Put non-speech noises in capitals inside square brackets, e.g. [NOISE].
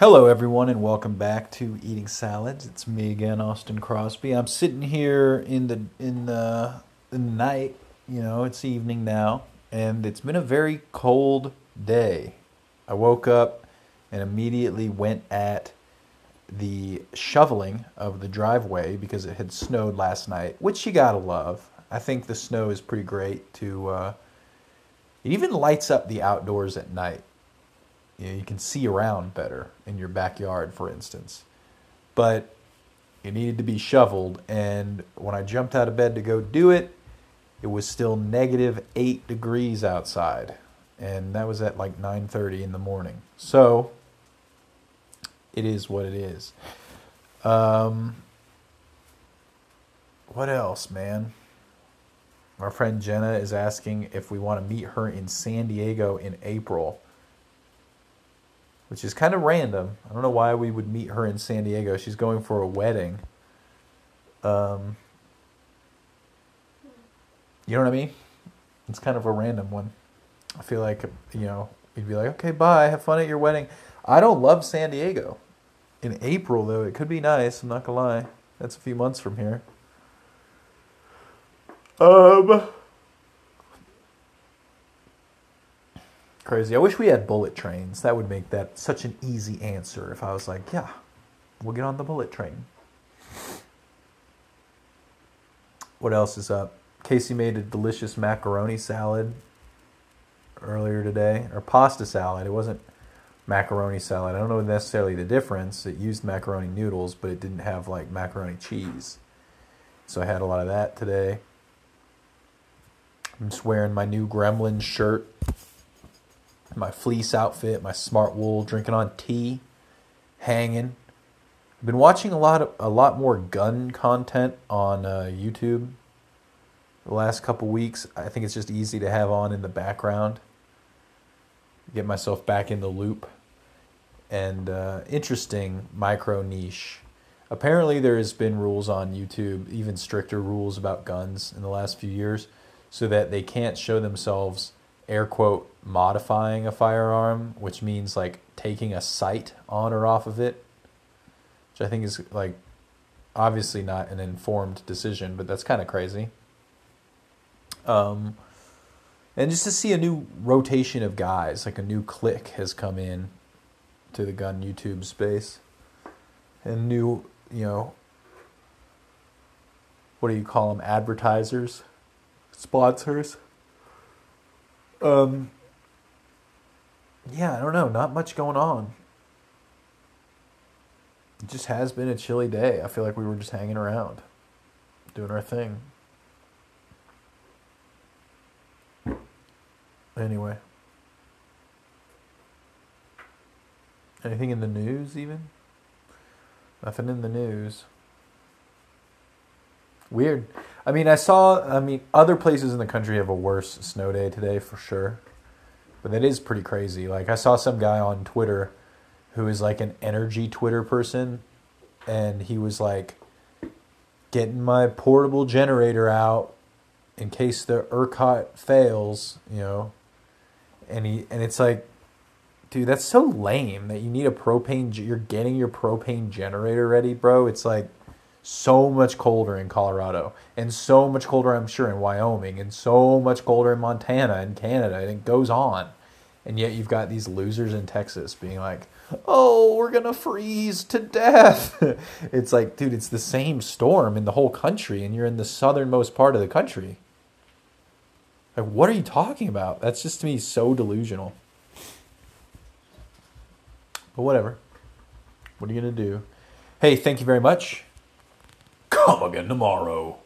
Hello, everyone, and welcome back to Eating Salads. It's me again, Austin Crosby. I'm sitting here in the in the, in the night. You know, it's evening now, and it's been a very cold day. I woke up and immediately went at the shoveling of the driveway because it had snowed last night, which you gotta love. I think the snow is pretty great to. Uh, it even lights up the outdoors at night you, know, you can see around better in your backyard, for instance. But it needed to be shoveled, and when I jumped out of bed to go do it, it was still negative eight degrees outside, and that was at like nine thirty in the morning. So it is what it is. Um, what else, man? Our friend Jenna is asking if we want to meet her in San Diego in April which is kind of random. I don't know why we would meet her in San Diego. She's going for a wedding. Um, you know what I mean? It's kind of a random one. I feel like, you know, you'd be like, okay, bye, have fun at your wedding. I don't love San Diego. In April, though, it could be nice. I'm not to lie. That's a few months from here. Um, Crazy. I wish we had bullet trains. That would make that such an easy answer if I was like, yeah, we'll get on the bullet train. What else is up? Casey made a delicious macaroni salad earlier today, or pasta salad. It wasn't macaroni salad. I don't know necessarily the difference. It used macaroni noodles, but it didn't have like macaroni cheese. So I had a lot of that today. I'm just wearing my new Gremlin shirt my fleece outfit, my smart wool, drinking on tea, hanging. I've been watching a lot of a lot more gun content on uh, YouTube the last couple weeks. I think it's just easy to have on in the background. Get myself back in the loop. And uh, interesting micro niche. Apparently, there has been rules on YouTube, even stricter rules about guns in the last few years, so that they can't show themselves air quote modifying a firearm, which means like taking a sight on or off of it, which I think is like obviously not an informed decision, but that's kind of crazy. Um, and just to see a new rotation of guys, like a new clique has come in to the gun YouTube space, and new, you know, what do you call them? Advertisers, sponsors. Um, yeah, I don't know. Not much going on. It just has been a chilly day. I feel like we were just hanging around, doing our thing. Anyway. Anything in the news, even? Nothing in the news. Weird. I mean, I saw. I mean, other places in the country have a worse snow day today for sure, but that is pretty crazy. Like I saw some guy on Twitter who is like an energy Twitter person, and he was like getting my portable generator out in case the ERCOT fails, you know. And he and it's like, dude, that's so lame that you need a propane. You're getting your propane generator ready, bro. It's like so much colder in Colorado and so much colder, I'm sure, in Wyoming and so much colder in Montana and Canada. And it goes on. And yet you've got these losers in Texas being like, oh, we're going to freeze to death. [LAUGHS] it's like, dude, it's the same storm in the whole country and you're in the southernmost part of the country. Like, what are you talking about? That's just to me so delusional. But whatever. What are you going to do? Hey, thank you very much. Come again tomorrow.